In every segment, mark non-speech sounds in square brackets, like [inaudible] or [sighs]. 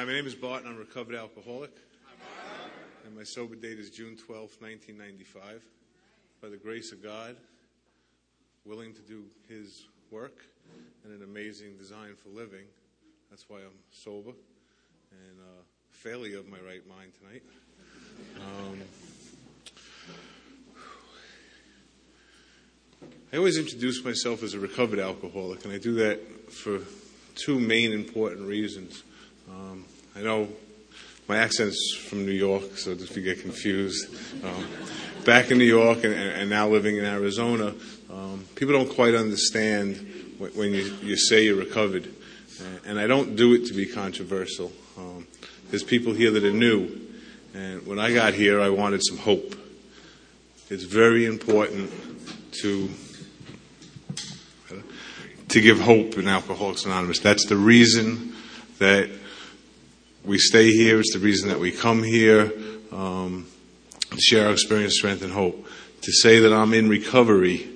Hi, my name is Bart, and I'm a recovered alcoholic. And my sober date is June 12, 1995. By the grace of God, willing to do His work and an amazing design for living. That's why I'm sober and uh, fairly of my right mind tonight. Um, I always introduce myself as a recovered alcoholic, and I do that for two main important reasons. Um, I know my accent's from New York, so if you get confused, um, back in New York and, and, now living in Arizona, um, people don't quite understand when, you, you, say you're recovered. And I don't do it to be controversial. Um, there's people here that are new, and when I got here, I wanted some hope. It's very important to to give hope in Alcoholics Anonymous. That's the reason that we stay here. It's the reason that we come here um, to share our experience, strength, and hope. To say that I'm in recovery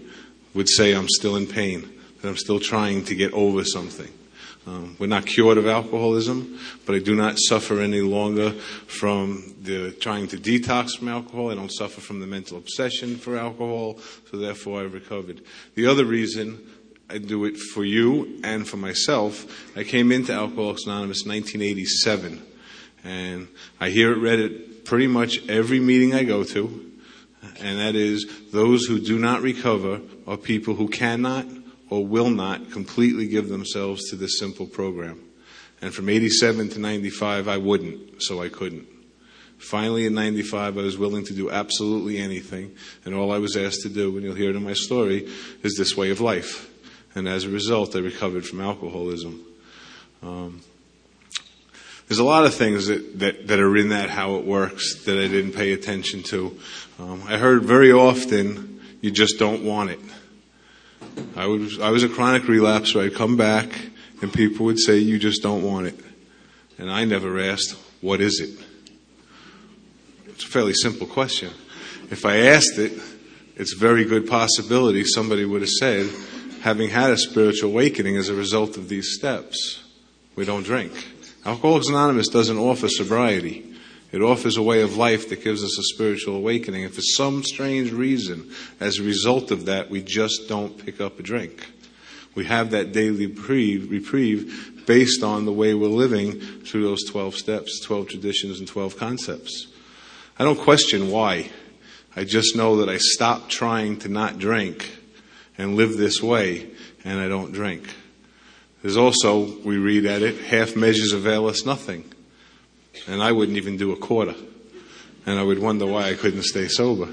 would say I'm still in pain, that I'm still trying to get over something. Um, we're not cured of alcoholism, but I do not suffer any longer from the trying to detox from alcohol. I don't suffer from the mental obsession for alcohol, so therefore I've recovered. The other reason I do it for you and for myself. I came into Alcoholics Anonymous in 1987, and I hear it read at pretty much every meeting I go to, and that is those who do not recover are people who cannot or will not completely give themselves to this simple program. And from 87 to 95, I wouldn't, so I couldn't. Finally, in 95, I was willing to do absolutely anything, and all I was asked to do, and you'll hear it in my story, is this way of life and as a result, I recovered from alcoholism. Um, there's a lot of things that, that, that, are in that how it works that I didn't pay attention to. Um, I heard very often, you just don't want it. I was, I was a chronic relapse, relapser. I'd come back and people would say, you just don't want it. And I never asked, what is it? It's a fairly simple question. If I asked it, it's a very good possibility somebody would have said, having had a spiritual awakening as a result of these steps. We don't drink. Alcoholics Anonymous doesn't offer sobriety. It offers a way of life that gives us a spiritual awakening. And for some strange reason, as a result of that, we just don't pick up a drink. We have that daily reprieve, reprieve based on the way we're living through those 12 steps, 12 traditions, and 12 concepts. I don't question why. I just know that I stopped trying to not drink and live this way, and I don't drink. There's also, we read at it, half measures avail us nothing. And I wouldn't even do a quarter. And I would wonder why I couldn't stay sober.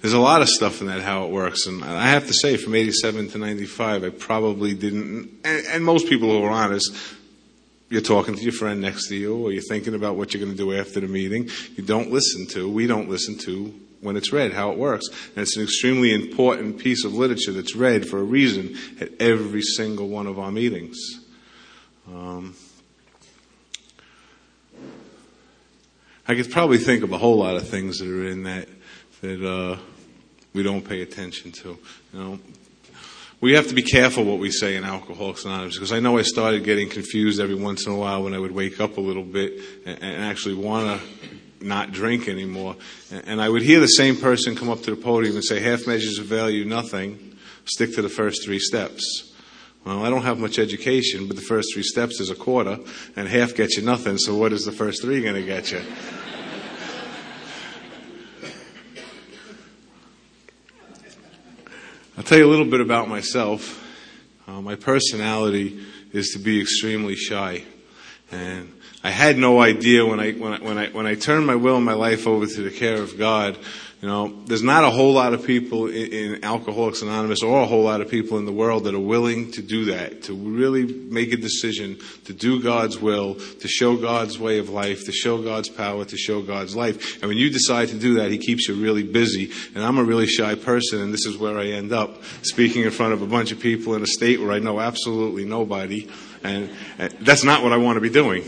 There's a lot of stuff in that how it works, and I have to say, from 87 to 95, I probably didn't, and, and most people who are honest, you're talking to your friend next to you, or you're thinking about what you're going to do after the meeting. You don't listen to, we don't listen to when it's read, how it works. And it's an extremely important piece of literature that's read for a reason at every single one of our meetings. Um, I could probably think of a whole lot of things that are in that that uh, we don't pay attention to. You know, we have to be careful what we say in Alcoholics Anonymous because I know I started getting confused every once in a while when I would wake up a little bit and, and actually want to not drink anymore. And I would hear the same person come up to the podium and say, half measures avail you nothing. Stick to the first three steps. Well, I don't have much education, but the first three steps is a quarter, and half gets you nothing, so what is the first three going to get you? [laughs] I'll tell you a little bit about myself. Uh, my personality is to be extremely shy. And I had no idea when I, when I, when I, when I turned my will and my life over to the care of God, you know, there's not a whole lot of people in, in, Alcoholics Anonymous or a whole lot of people in the world that are willing to do that, to really make a decision to do God's will, to show God's way of life, to show God's power, to show God's life. And when you decide to do that, He keeps you really busy. And I'm a really shy person, and this is where I end up, speaking in front of a bunch of people in a state where I know absolutely nobody. And, and that's not what I want to be doing.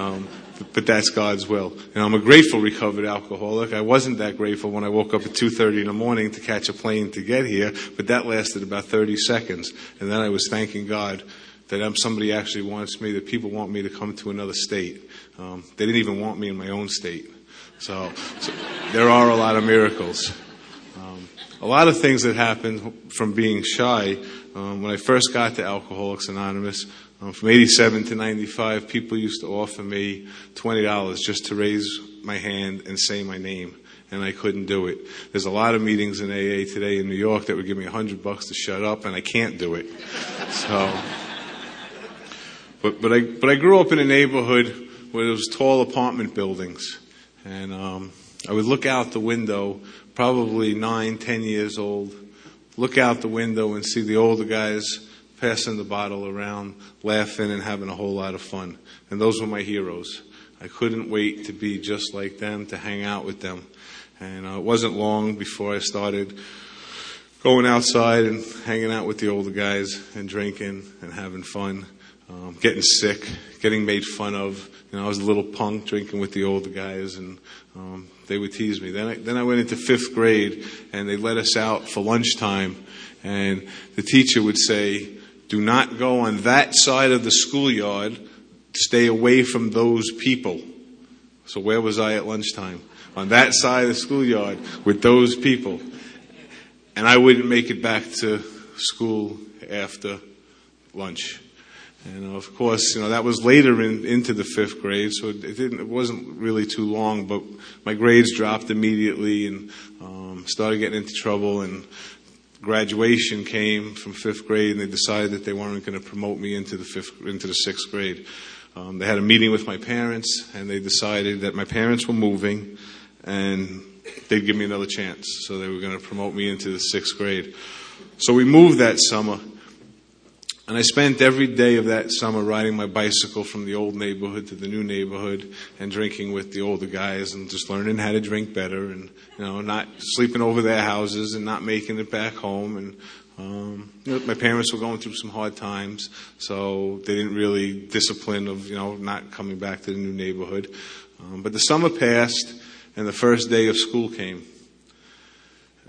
Um, but that's God's will. And I'm a grateful recovered alcoholic. I wasn't that grateful when I woke up at 2.30 in the morning to catch a plane to get here, but that lasted about 30 seconds. And then I was thanking God that I'm somebody actually wants me, that people want me to come to another state. Um, they didn't even want me in my own state. So, so there are a lot of miracles. Um, a lot of things that happened from being shy. Um, when I first got to Alcoholics Anonymous, from 87 to 95, people used to offer me $20 just to raise my hand and say my name and I couldn't do it. There's a lot of meetings in AA today in New York that would give me hundred bucks to shut up, and I can't do it. So, but but I but I grew up in a neighborhood where there was tall apartment buildings, and um, I would look out the window, probably nine, ten years old, look out the window and see the older guys passing the bottle around, laughing and having a whole lot of fun, and those were my heroes. I couldn't wait to be just like them, to hang out with them. And uh, it wasn't long before I started going outside and hanging out with the older guys and drinking and having fun, um, getting sick, getting made fun of. You know, I was a little punk drinking with the older guys, and um, they would tease me. Then I, then I went into fifth grade, and they let us out for lunchtime, and the teacher would say, "Do not go on that side of the schoolyard. Stay away from those people." So where was I at lunchtime? on that side of the schoolyard with those people. And I wouldn't make it back to school after lunch. And of course, you know, that was later in, into the fifth grade, so it didn't, it wasn't really too long, but my grades dropped immediately and, um, started getting into trouble and graduation came from fifth grade and they decided that they weren't going to promote me into the fifth, into the sixth grade. Um, they had a meeting with my parents and they decided that my parents were moving and they'd give me another chance. So they were going to promote me into the sixth grade. So we moved that summer, and I spent every day of that summer riding my bicycle from the old neighborhood to the new neighborhood and drinking with the older guys and just learning how to drink better and, you know, not sleeping over their houses and not making it back home. And, um, you know, my parents were going through some hard times, so they didn't really discipline of, you know, not coming back to the new neighborhood. Um, but the summer passed and the first day of school came,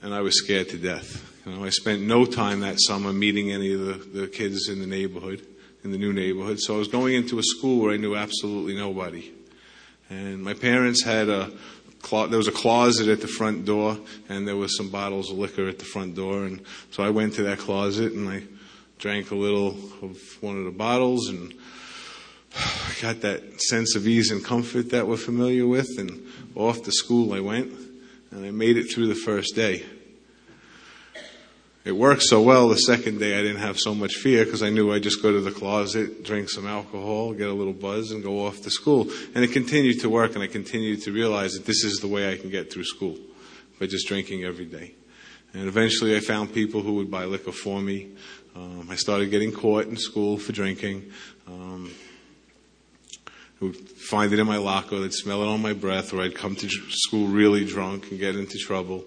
and I was scared to death. You know, I spent no time that summer meeting any of the, the kids in the neighborhood, in the new neighborhood. So I was going into a school where I knew absolutely nobody. And my parents had a there was a closet at the front door, and there was some bottles of liquor at the front door. And so I went to that closet and I drank a little of one of the bottles and [sighs] got that sense of ease and comfort that we're familiar with. And off to school I went, and I made it through the first day. It worked so well the second day I didn't have so much fear because I knew I'd just go to the closet, drink some alcohol, get a little buzz, and go off to school. And it continued to work, and I continued to realize that this is the way I can get through school by just drinking every day. And eventually I found people who would buy liquor for me. Um, I started getting caught in school for drinking. Um, who'd find it in my locker, they'd smell it on my breath, or I'd come to school really drunk and get into trouble.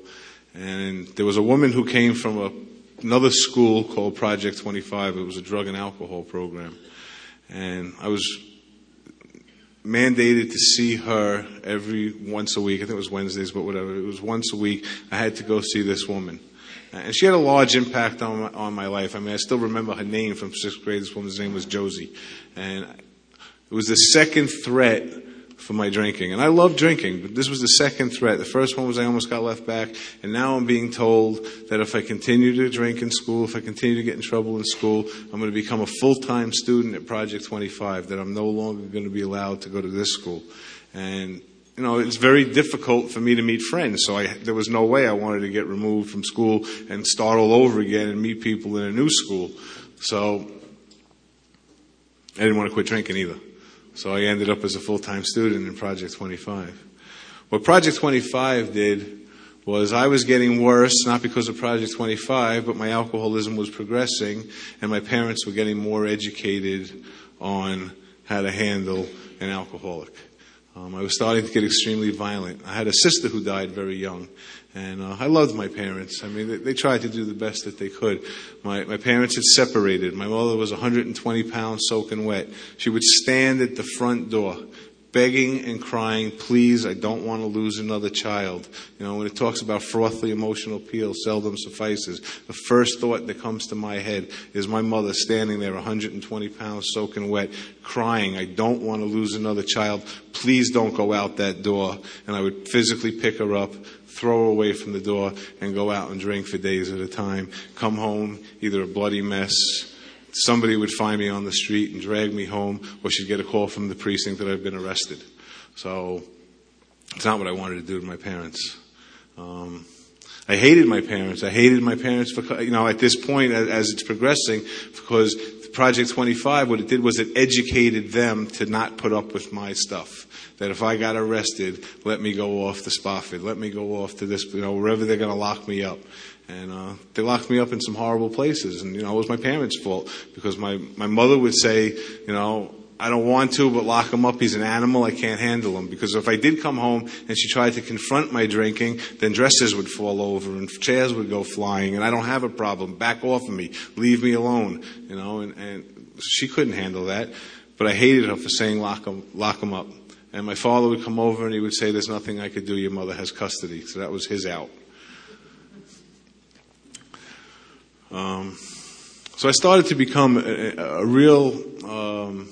And there was a woman who came from a, another school called Project 25. It was a drug and alcohol program. And I was mandated to see her every once a week. I think it was Wednesdays, but whatever. It was once a week. I had to go see this woman. And she had a large impact on my, on my life. I mean, I still remember her name from sixth grade. This woman's name was Josie. And it was the second threat for my drinking. And I love drinking, but this was the second threat. The first one was I almost got left back, and now I'm being told that if I continue to drink in school, if I continue to get in trouble in school, I'm going to become a full-time student at Project 25, that I'm no longer going to be allowed to go to this school. And you know, it's very difficult for me to meet friends. So I, there was no way I wanted to get removed from school and start all over again and meet people in a new school. So I didn't want to quit drinking either. So I ended up as a full-time student in Project 25. What Project 25 did was I was getting worse, not because of Project 25, but my alcoholism was progressing and my parents were getting more educated on how to handle an alcoholic. Um, I was starting to get extremely violent. I had a sister who died very young, and uh, I loved my parents. I mean, they, they, tried to do the best that they could. My, my parents had separated. My mother was 120 pounds soaking wet. She would stand at the front door begging and crying, please, I don't want to lose another child. You know, when it talks about frothy emotional appeal seldom suffices, the first thought that comes to my head is my mother standing there 120 pounds soaking wet, crying, I don't want to lose another child. Please don't go out that door. And I would physically pick her up, throw her away from the door, and go out and drink for days at a time. Come home, either a bloody mess, somebody would find me on the street and drag me home, or she'd get a call from the precinct that I've been arrested. So it's not what I wanted to do to my parents. Um, I hated my parents. I hated my parents for, you know, at this point as it's progressing, because Project 25, what it did was it educated them to not put up with my stuff. That if I got arrested, let me go off to Spofford, let me go off to this, you know, wherever they're going to lock me up. And uh, they locked me up in some horrible places, and you know, it was my parents' fault because my my mother would say, you know, I don't want to, but lock him up. He's an animal. I can't handle him. Because if I did come home and she tried to confront my drinking, then dresses would fall over and chairs would go flying, and I don't have a problem. Back off of me. Leave me alone. You know, and, and she couldn't handle that. But I hated her for saying lock him, lock him up. And my father would come over and he would say, There's nothing I could do. Your mother has custody. So that was his out. Um, so I started to become a, a real um,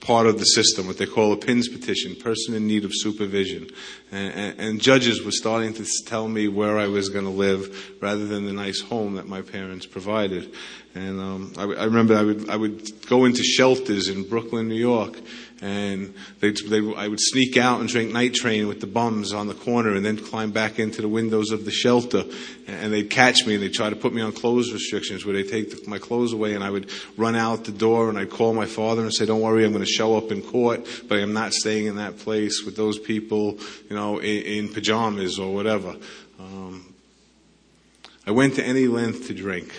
part of the system, what they call a PINS petition, person in need of supervision. And, and, and judges were starting to tell me where I was going to live rather than the nice home that my parents provided. And um, I, I remember I would, I would go into shelters in Brooklyn, New York, and they, they, I would sneak out and drink night train with the bums on the corner and then climb back into the windows of the shelter. And they'd catch me and they'd try to put me on clothes restrictions where they'd take my clothes away and I would run out the door and I'd call my father and say, don't worry, I'm going to show up in court, but I'm not staying in that place with those people, you know, in, in pajamas or whatever. Um, I went to any length to drink.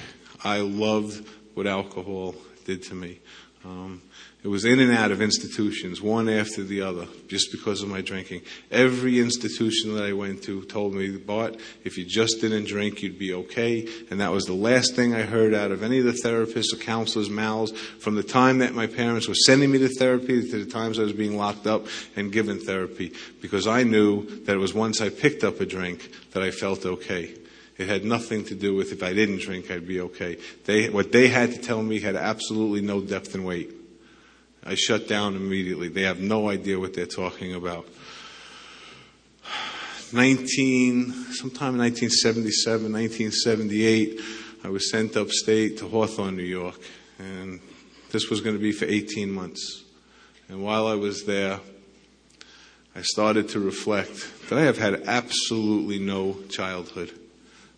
I loved what alcohol did to me. Um, it was in and out of institutions, one after the other, just because of my drinking. Every institution that I went to told me, Bart, if you just didn't drink, you'd be okay. And that was the last thing I heard out of any of the therapists or counselors' mouths from the time that my parents were sending me to therapy to the times I was being locked up and given therapy. Because I knew that it was once I picked up a drink that I felt okay. It had nothing to do with if I didn't drink, I'd be okay. They, what they had to tell me had absolutely no depth and weight. I shut down immediately. They have no idea what they're talking about. 19, sometime in 1977, 1978, I was sent upstate to Hawthorne, New York, and this was going to be for 18 months. And while I was there, I started to reflect that I have had absolutely no childhood,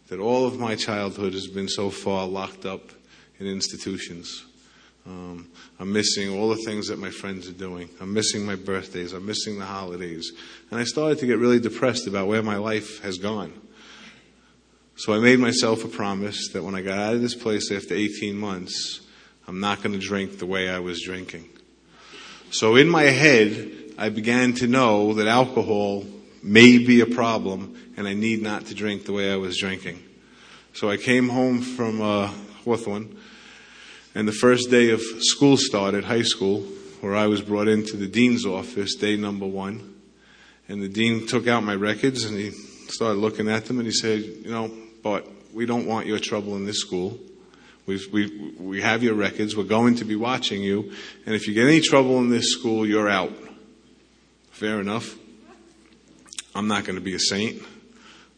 that all of my childhood has been so far locked up in institutions. Um, I'm missing all the things that my friends are doing. I'm missing my birthdays. I'm missing the holidays. And I started to get really depressed about where my life has gone. So I made myself a promise that when I got out of this place after 18 months, I'm not going to drink the way I was drinking. So in my head, I began to know that alcohol may be a problem and I need not to drink the way I was drinking. So I came home from uh, Hawthorne and the first day of school started, high school, where I was brought into the dean's office, day number one. And the dean took out my records and he started looking at them and he said, You know, but we don't want your trouble in this school. We, we, we have your records. We're going to be watching you. And if you get any trouble in this school, you're out. Fair enough. I'm not going to be a saint.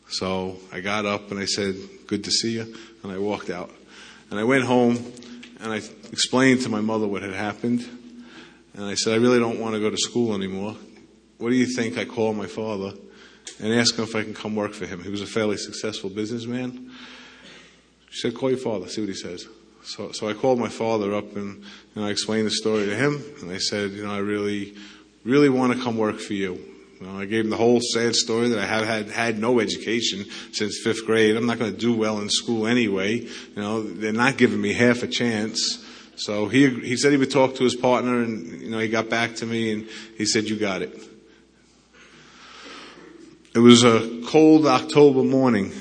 So I got up and I said, Good to see you. And I walked out. And I went home and I explained to my mother what had happened. And I said, I really don't want to go to school anymore. What do you think? I call my father and ask him if I can come work for him. He was a fairly successful businessman. She said, call your father, see what he says. So, so I called my father up and, and I explained the story to him. And I said, you know, I really, really want to come work for you. I gave him the whole sad story that I have had had no education since fifth grade. I'm not going to do well in school anyway. You know, they're not giving me half a chance. So he he said he would talk to his partner, and you know, he got back to me and he said, "You got it." It was a cold October morning,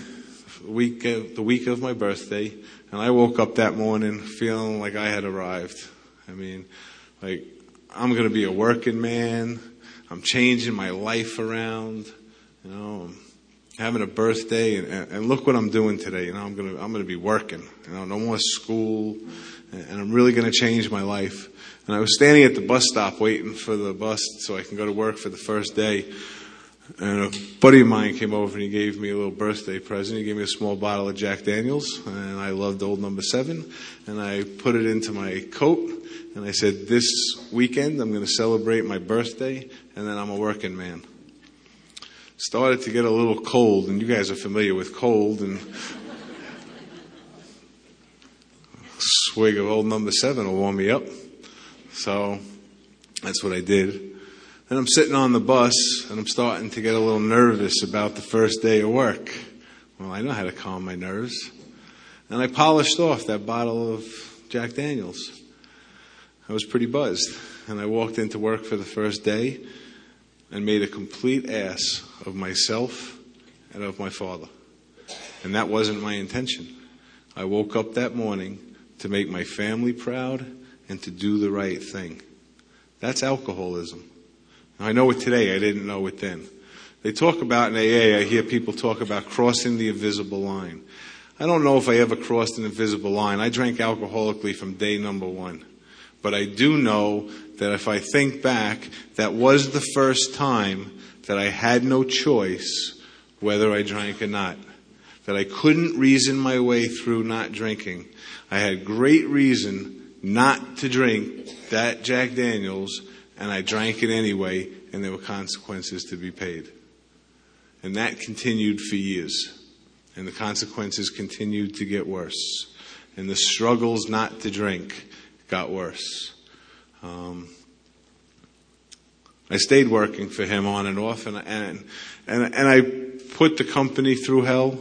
week the week of my birthday, and I woke up that morning feeling like I had arrived. I mean, like I'm going to be a working man. I'm changing my life around. You know, I'm having a birthday, and, and look what I'm doing today. You know, I'm gonna I'm gonna be working. You know, no more school, and I'm really gonna change my life. And I was standing at the bus stop waiting for the bus so I can go to work for the first day. And a buddy of mine came over and he gave me a little birthday present. He gave me a small bottle of Jack Daniels, and I loved Old Number Seven. And I put it into my coat, and I said, This weekend I'm going to celebrate my birthday, and then I'm a working man. Started to get a little cold, and you guys are familiar with cold, and swig of Old Number Seven will warm me up. So that's what I did. And I'm sitting on the bus and I'm starting to get a little nervous about the first day of work. Well, I know how to calm my nerves. And I polished off that bottle of Jack Daniels. I was pretty buzzed. And I walked into work for the first day and made a complete ass of myself and of my father. And that wasn't my intention. I woke up that morning to make my family proud and to do the right thing. That's alcoholism. I know it today, I didn't know it then. They talk about in AA, I hear people talk about crossing the invisible line. I don't know if I ever crossed an invisible line. I drank alcoholically from day number one. But I do know that if I think back, that was the first time that I had no choice whether I drank or not. That I couldn't reason my way through not drinking. I had great reason not to drink that Jack Daniels and I drank it anyway, and there were consequences to be paid. And that continued for years. And the consequences continued to get worse. And the struggles not to drink got worse. Um, I stayed working for him on and off, and and and, and I put the company through hell.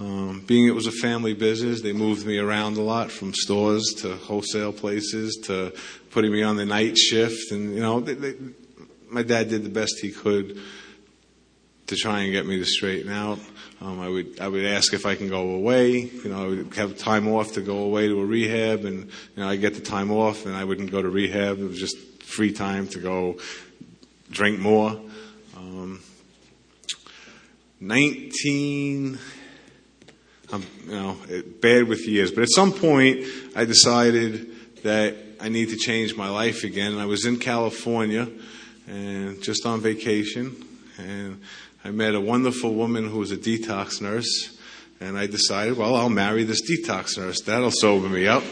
Um, being it was a family business, they moved me around a lot from stores to wholesale places to putting me on the night shift. And, you know, they, they, my dad did the best he could to try and get me to straighten out. Um, I would I would ask if I can go away. You know, I would have time off to go away to a rehab, and you know I get the time off, and I wouldn't go to rehab. It was just free time to go drink more. Um, Nineteen I'm, you know, bad with years. But at some point, I decided that I need to change my life again. And I was in California and just on vacation. And I met a wonderful woman who was a detox nurse. And I decided, well, I'll marry this detox nurse. That'll sober me up.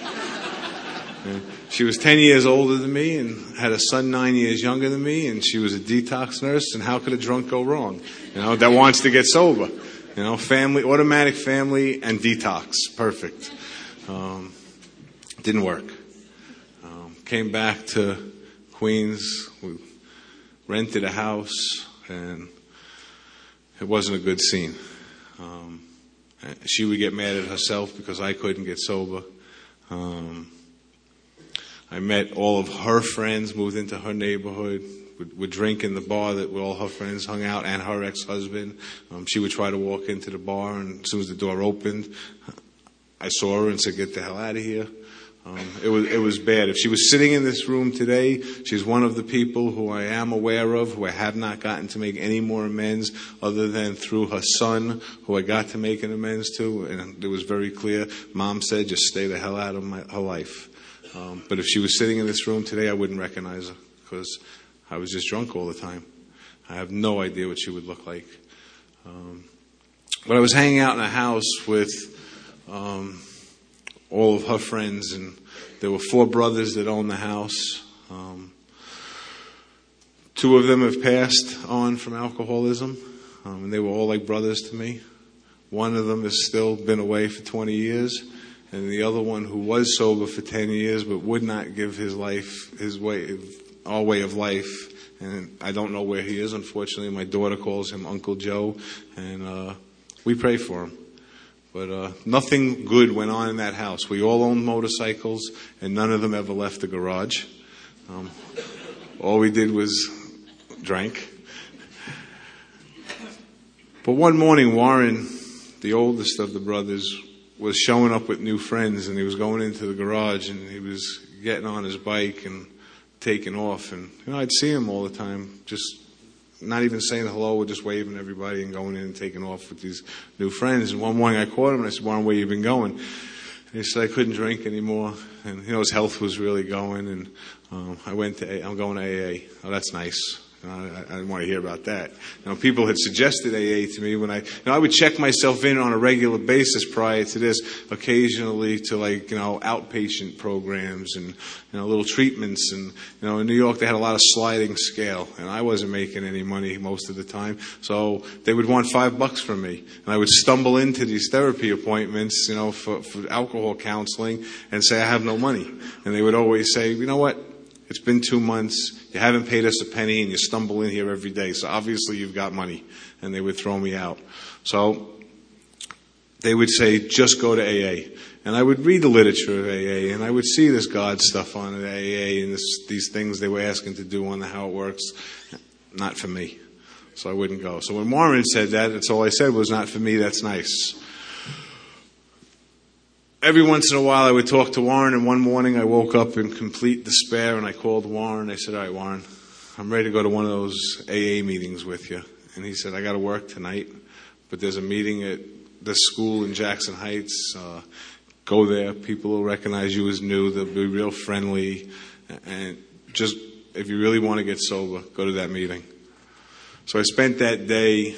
She was 10 years older than me and had a son nine years younger than me. And she was a detox nurse. And how could a drunk go wrong? You know, that wants to get sober. You know, family, automatic family and detox. Perfect. Um, didn't work. Um, came back to Queens. We rented a house and it wasn't a good scene. Um, she would get mad at herself because I couldn't get sober. Um, I met all of her friends, moved into her neighborhood, would, would drink in the bar that all her friends hung out and her ex-husband. Um, she would try to walk into the bar, and as soon as the door opened, I saw her and said, "Get the hell out of here." Um, it was it was bad. If she was sitting in this room today, she's one of the people who I am aware of, who I have not gotten to make any more amends, other than through her son, who I got to make an amends to, and it was very clear. Mom said, "Just stay the hell out of my, her life." Um, but if she was sitting in this room today, I wouldn't recognize her because I was just drunk all the time. I have no idea what she would look like. Um, but I was hanging out in a house with um, all of her friends, and there were four brothers that owned the house. Um, two of them have passed on from alcoholism, um, and they were all like brothers to me. One of them has still been away for 20 years, and the other one who was sober for 10 years but would not give his life, his way, our way of life. And I don't know where he is, unfortunately. My daughter calls him Uncle Joe, and uh, we pray for him. But uh, nothing good went on in that house. We all owned motorcycles, and none of them ever left the garage. Um, all we did was drank. But one morning, Warren, the oldest of the brothers, was showing up with new friends, and he was going into the garage, and he was getting on his bike and taking off. And you know, I'd see him all the time, just not even saying hello, or just waving everybody and going in and taking off with these new friends. And one morning I called him and I said, Warren, where you been going? And he said I couldn't drink anymore, and you know his health was really going. And um, I went to, A- I'm going to AA. Oh, that's nice. I, I didn't want to hear about that. Know, people had suggested AA to me when I, you know, I would check myself in on a regular basis prior to this, occasionally to like, you know, outpatient programs and, you know, little treatments. And, you know, in New York they had a lot of sliding scale, and I wasn't making any money most of the time. So they would want five bucks from me, and I would stumble into these therapy appointments, you know, for, for alcohol counseling, and say I have no money, and they would always say, you know what? It's been two months. You haven't paid us a penny and you stumble in here every day. So obviously you've got money. And they would throw me out. So they would say, just go to AA. And I would read the literature of AA and I would see this God stuff on AA and this, these things they were asking to do on the how it works. Not for me. So I wouldn't go. So when Warren said that, that's all I said was not for me, that's nice every once in a while I would talk to Warren, and one morning I woke up in complete despair and I called Warren. I said, All right, Warren, I'm ready to go to one of those AA meetings with you. And he said, I got to work tonight, but there's a meeting at the school in Jackson Heights. Uh, go there. People will recognize you as new. They'll be real friendly. And just, if you really want to get sober, go to that meeting. So I spent that day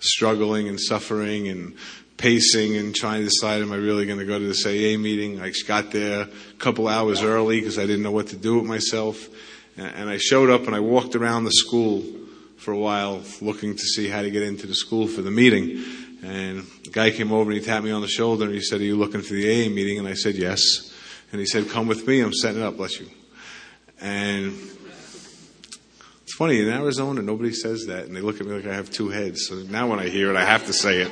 struggling and suffering and pacing and trying to decide, am I really going to go to this AA meeting? I got there a couple hours early because I didn't know what to do with myself. And I showed up and I walked around the school for a while looking to see how to get into the school for the meeting. And the guy came over and he tapped me on the shoulder and he said, are you looking for the AA meeting? And I said, yes. And he said, come with me. I'm setting it up. Bless you. And it's funny, in Arizona, nobody says that, and they look at me like I have two heads. So now when I hear it, I have to say it.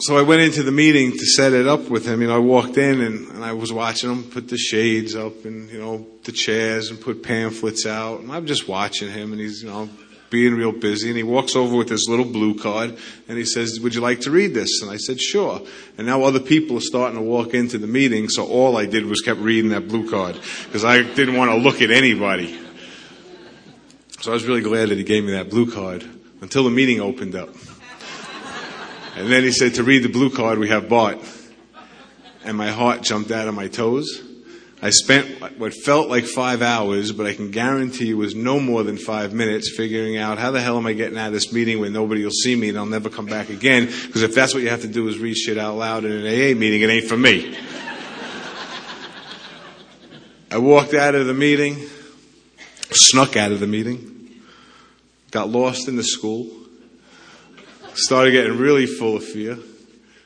So I went into the meeting to set it up with him. You know, I walked in and, and I was watching him put the shades up and, you know, the chairs and put pamphlets out. And I'm just watching him and he's, you know, being real busy. And he walks over with his little blue card and he says, would you like to read this? And I said, sure. And now other people are starting to walk into the meeting. So all I did was kept reading that blue card because I didn't want to look at anybody. So I was really glad that he gave me that blue card until the meeting opened up. And then he said, to read the blue card, we have Bart. And my heart jumped out of my toes. I spent what felt like five hours, but I can guarantee you was no more than five minutes figuring out how the hell am I getting out of this meeting where nobody will see me and I'll never come back again. Because if that's what you have to do is read shit out loud in an AA meeting, it ain't for me. I walked out of the meeting, snuck out of the meeting, got lost in the school, started getting really full of fear.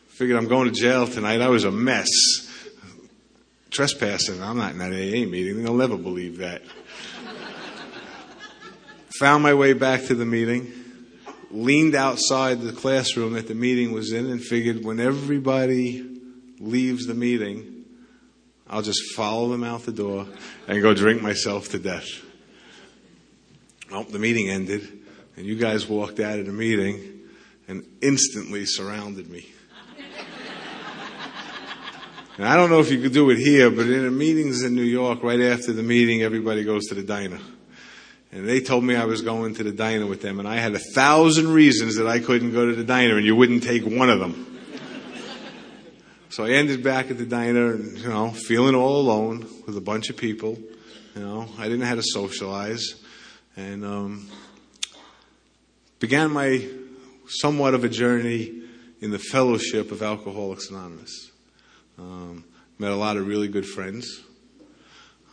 Figured I'm going to jail tonight. I was a mess. Trespassing. I'm not in that AA meeting. They'll never believe that. Found my way back to the meeting. Leaned outside the classroom that the meeting was in and figured when everybody leaves the meeting, I'll just follow them out the door and go drink myself to death. Well, the meeting ended and you guys walked out of the meeting and instantly surrounded me. And I don't know if you could do it here, but in the meetings in New York, right after the meeting, everybody goes to the diner. And they told me I was going to the diner with them, and I had a thousand reasons that I couldn't go to the diner, and you wouldn't take one of them. so I ended back at the diner, you know, feeling all alone with a bunch of people. You know, I didn't know how to socialize, and um, began my somewhat of a journey in the fellowship of Alcoholics Anonymous. Um, met a lot of really good friends.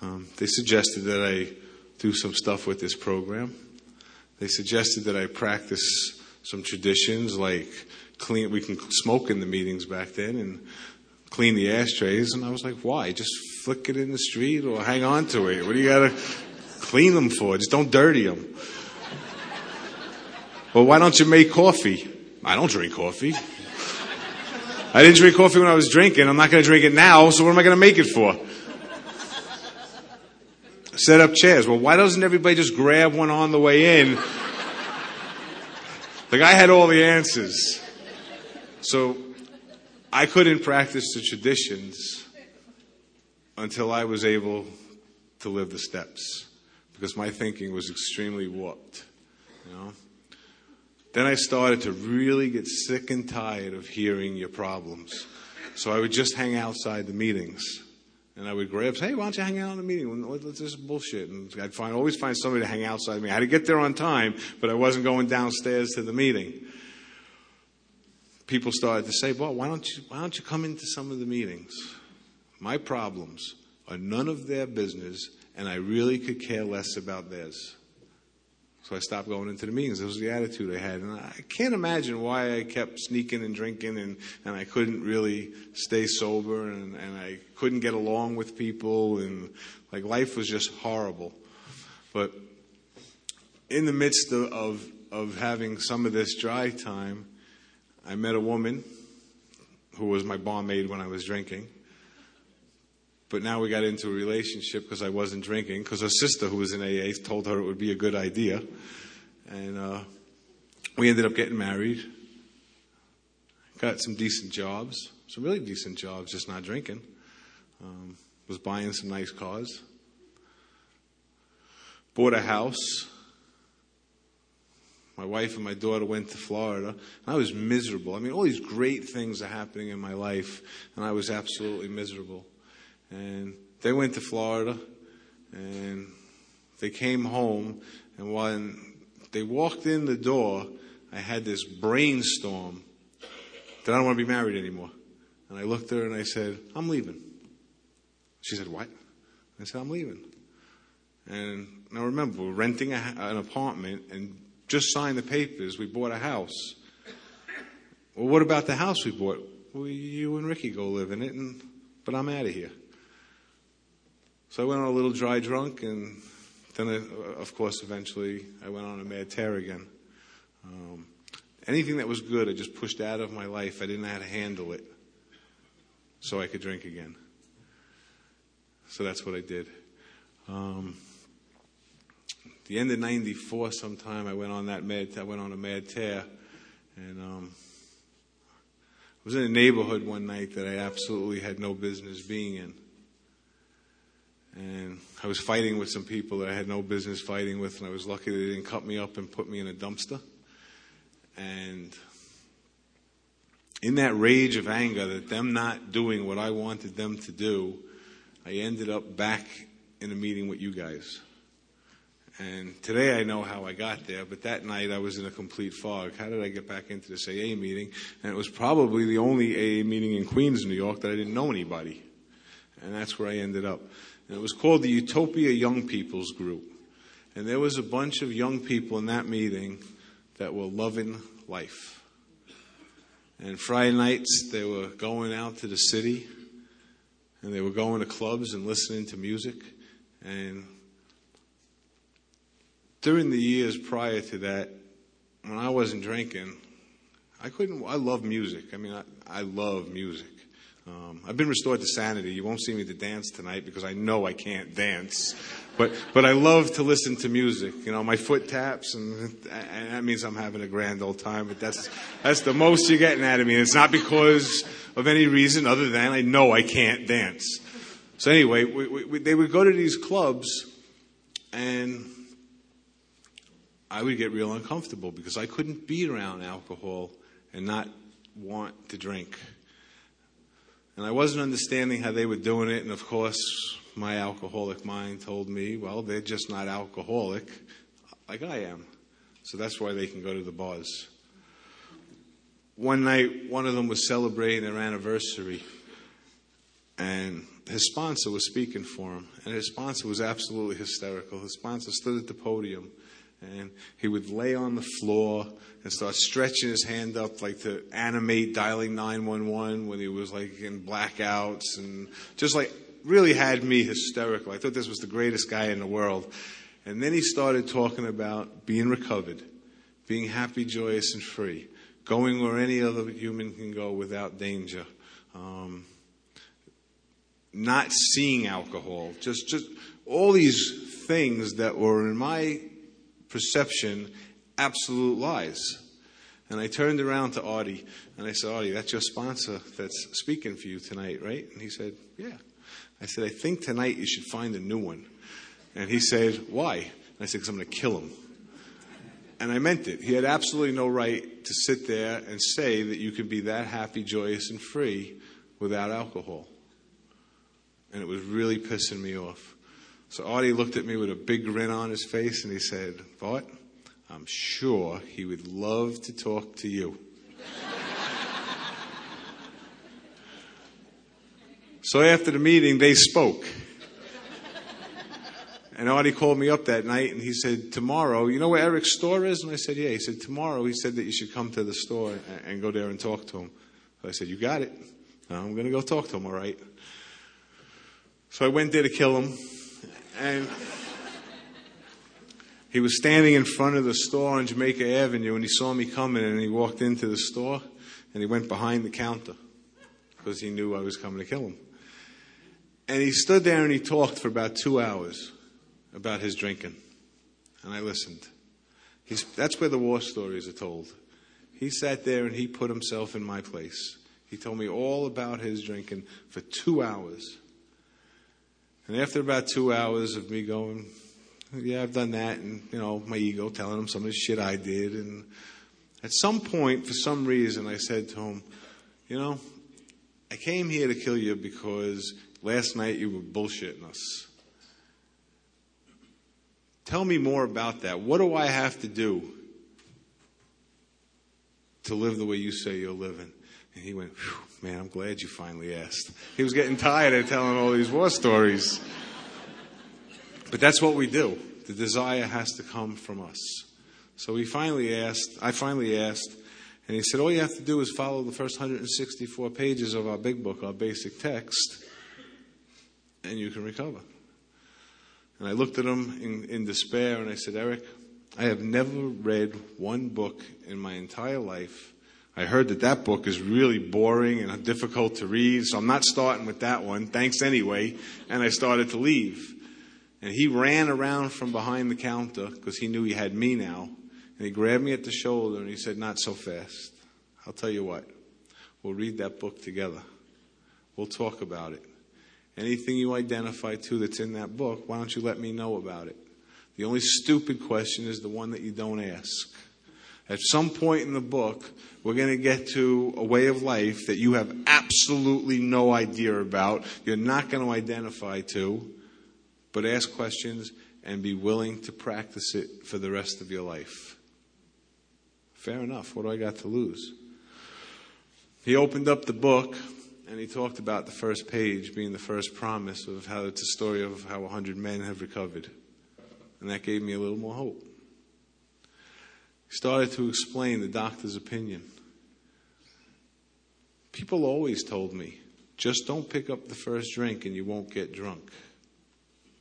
Um, they suggested that I do some stuff with this program. They suggested that I practice some traditions like clean. We can smoke in the meetings back then and clean the ashtrays. And I was like, why? Just flick it in the street or hang on to it. What do you got to clean them for? Just don't dirty them. Well, why don't you make coffee? I don't drink coffee. I didn't drink coffee when I was drinking. I'm not going to drink it now, so what am I going to make it for? Set up chairs. Well, why doesn't everybody just grab one on the way in? Like I had all the answers. So I couldn't practice the traditions until I was able to live the steps. because my thinking was extremely warped. You know? Then I started to really get sick and tired of hearing your problems. So I would just hang outside the meetings. And I would grab, hey, why don't you hang out in the meeting? This bullshit. And I'd find, always find somebody to hang outside me. I had to get there on time, but I wasn't going downstairs to the meeting. People started to say, well, why don't you, why don't you come into some of the meetings? My problems are none of their business, and I really could care less about theirs. So I stopped going into the meetings. That was the attitude I had. And I can't imagine why I kept sneaking and drinking and, and I couldn't really stay sober and, and I couldn't get along with people and like life was just horrible. But in the midst of, of, of having some of this dry time, I met a woman who was my barmaid when I was drinking. But now we got into a relationship because I wasn't drinking, because her sister, who was in AA, told her it would be a good idea. And uh, we ended up getting married. Got some decent jobs, some really decent jobs, just not drinking. Um, was buying some nice cars. Bought a house. My wife and my daughter went to Florida. and I was miserable. I mean, all these great things are happening in my life, and I was absolutely miserable. And they went to Florida and they came home. And when they walked in the door, I had this brainstorm that I don't want to be married anymore. And I looked at her and I said, I'm leaving. She said, What? I said, I'm leaving. And now remember, we're renting a, an apartment and just signed the papers. We bought a house. Well, what about the house we bought? Well, you and Ricky go live in it, and, but I'm out of here. So I went on a little dry drunk, and then, I, of course, eventually I went on a mad tear again. Um, anything that was good, I just pushed out of my life. I didn't know how to handle it, so I could drink again. So that's what I did. Um, the end of '94, sometime I went on that mad. I went on a mad tear, and um, I was in a neighborhood one night that I absolutely had no business being in. And I was fighting with some people that I had no business fighting with, and I was lucky they didn't cut me up and put me in a dumpster. And in that rage of anger that them not doing what I wanted them to do, I ended up back in a meeting with you guys. And today I know how I got there, but that night I was in a complete fog. How did I get back into this AA meeting? And it was probably the only AA meeting in Queens, New York that I didn't know anybody. And that's where I ended up. And it was called the Utopia Young People's Group. And there was a bunch of young people in that meeting that were loving life. And Friday nights, they were going out to the city and they were going to clubs and listening to music. And during the years prior to that, when I wasn't drinking, I couldn't, I love music. I mean, I, I love music. Um, I've been restored to sanity. You won't see me to dance tonight because I know I can't dance. But, but I love to listen to music. You know, my foot taps and, and that means I'm having a grand old time. But that's, that's the most you're getting out of me. And it's not because of any reason other than I know I can't dance. So anyway, we, we, they would go to these clubs and I would get real uncomfortable because I couldn't be around alcohol and not want to drink. And I wasn't understanding how they were doing it. And of course, my alcoholic mind told me, well, they're just not alcoholic like I am. So that's why they can go to the bars. One night, one of them was celebrating their anniversary. And his sponsor was speaking for him. And his sponsor was absolutely hysterical. His sponsor stood at the podium and he would lay on the floor and start stretching his hand up like to animate dialing 911 when he was like in blackouts and just like really had me hysterical. I thought this was the greatest guy in the world. And then he started talking about being recovered, being happy, joyous, and free, going where any other human can go without danger. Um, not seeing alcohol, just just all these things that were in my perception absolute lies. And I turned around to Audie and I said, Audie, that's your sponsor that's speaking for you tonight, right? And he said, Yeah. I said, I think tonight you should find a new one And he said, Why? And I said, Because I'm going to kill him. And I meant it. He had absolutely no right to sit there and say that you could be that happy, joyous, and free without alcohol. And it was really pissing me off. So Artie looked at me with a big grin on his face and he said, Bart, I'm sure he would love to talk to you. so after the meeting, they spoke. And Artie called me up that night and he said, Tomorrow, you know where Eric's store is? And I said, Yeah. He said, Tomorrow, he said that you should come to the store and go there and talk to him. So I said, You got it. I'm going to go talk to him, all right? So I went there to kill him. And he was standing in front of the store on Jamaica Avenue and he saw me coming and he walked into the store and he went behind the counter because he knew I was coming to kill him. And he stood there and he talked for about two hours about his drinking. And I listened. He's, that's where the war stories are told. He sat there and he put himself in my place. He told me all about his drinking for two hours. And after about two hours of me going, yeah, I've done that, and, you know, my ego telling him some of the shit I did. And at some point, for some reason, I said to him, you know, I came here to kill you because last night you were bullshitting us. Tell me more about that. What do I have to do to live the way you say you're living? And he went, man, I'm glad you finally asked. He was getting tired of telling all these war stories. But that's what we do. The desire has to come from us. So he finally asked, I finally asked, and he said, all you have to do is follow the first 164 pages of our big book, our basic text, and you can recover. And I looked at him in, in despair and I said, Eric, I have never read one book in my entire life. I heard that that book is really boring and difficult to read, so I'm not starting with that one. Thanks anyway. And I started to leave. And he ran around from behind the counter because he knew he had me now. And he grabbed me at the shoulder and he said, Not so fast. I'll tell you what. We'll read that book together. We'll talk about it. Anything you identify to that's in that book, why don't you let me know about it? The only stupid question is the one that you don't ask. At some point in the book, we're going to get to a way of life that you have absolutely no idea about, you're not going to identify to, but ask questions and be willing to practice it for the rest of your life. Fair enough. What do I got to lose? He opened up the book and he talked about the first page being the first promise of how it's a story of how hundred men have recovered. And that gave me a little more hope. Started to explain the doctor's opinion. People always told me, just don't pick up the first drink and you won't get drunk.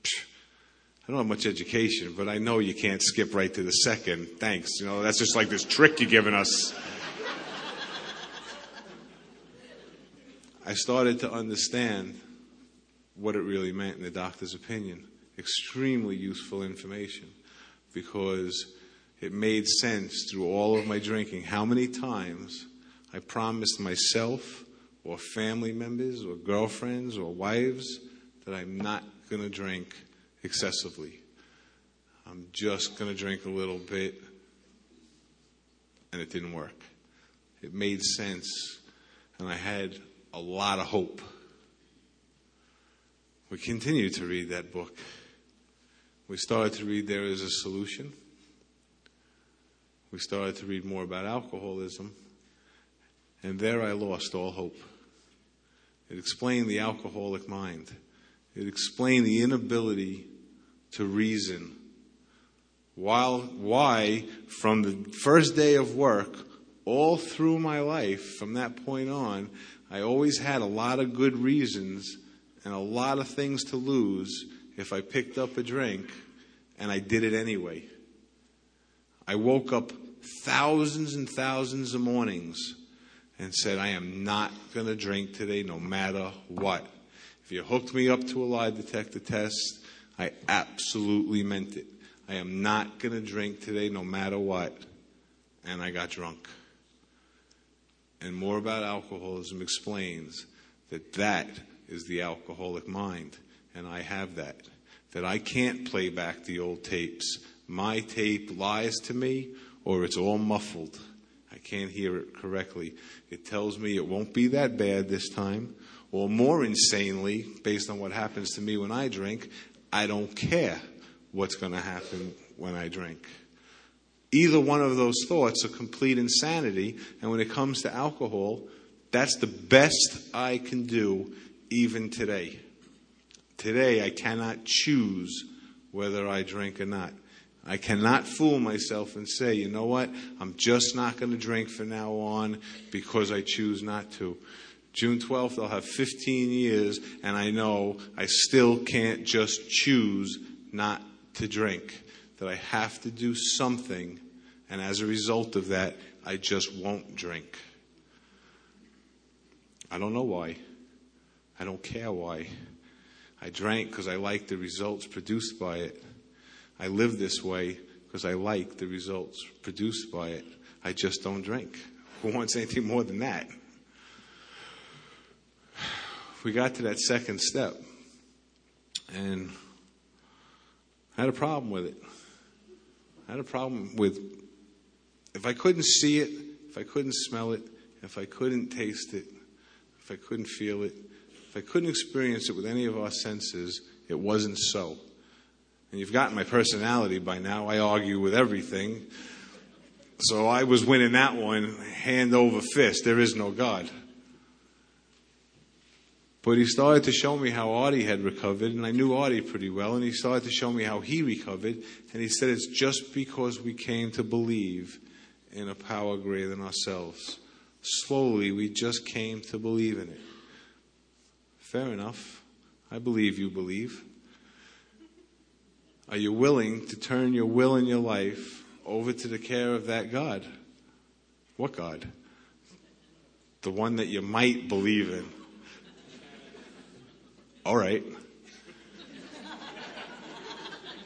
I don't have much education, but I know you can't skip right to the second. Thanks. You know, that's just like this trick you're giving us. I started to understand what it really meant in the doctor's opinion. Extremely useful information because it made sense through all of my drinking how many times I promised myself or family members or girlfriends or wives that I'm not going to drink excessively. I'm just going to drink a little bit. And it didn't work. It made sense. And I had a lot of hope. We continued to read that book. We started to read There is a Solution. We started to read more about alcoholism. And there I lost all hope. It explained the alcoholic mind. It explained the inability to reason. While, why, from the first day of work, all through my life, from that point on, I always had a lot of good reasons and a lot of things to lose if I picked up a drink, and I did it anyway. I woke up thousands and thousands of mornings and said, I am not going to drink today no matter what. If you hooked me up to a lie detector test, I absolutely meant it. I am not going to drink today no matter what. And I got drunk. And more about alcoholism explains that that is the alcoholic mind. And I have that. that I can't play back the old tapes. My tape lies to me or it's all muffled. I can't hear it correctly. It tells me it won't be that bad this time. Or more insanely, based on what happens to me when I drink, I don't care what's going to happen when I drink. Either one of those thoughts are complete insanity. And when it comes to alcohol, that's the best I can do even today. Today, I cannot choose whether I drink or not. I cannot fool myself and say, you know what, I'm just not going to drink from now on because I choose not to. June 12th, I'll have 15 years, and I know I still can't just choose not to drink. That I have to do something, and as a result of that, I just won't drink. I don't know why. I don't care why. I drank because I liked the results produced by it. I live this way because I like the results produced by it. I just don't drink. Who wants anything more than that? [sighs] We got to that second step, and I had a problem with it. I had a problem with if I couldn't see it, if I couldn't smell it, if I couldn't taste it, if I couldn't feel it, if I couldn't experience it with any of our senses, it wasn't so. And you've gotten my personality by now. I argue with everything. So I was winning that one hand over fist. There is no God. But he started to show me how Artie had recovered, and I knew Artie pretty well, and he started to show me how he recovered, and he said it's just because we came to believe in a power greater than ourselves. Slowly, we just came to believe in it. Fair enough. I believe you believe. Are you willing to turn your will and your life over to the care of that God? What God? The one that you might believe in. All right.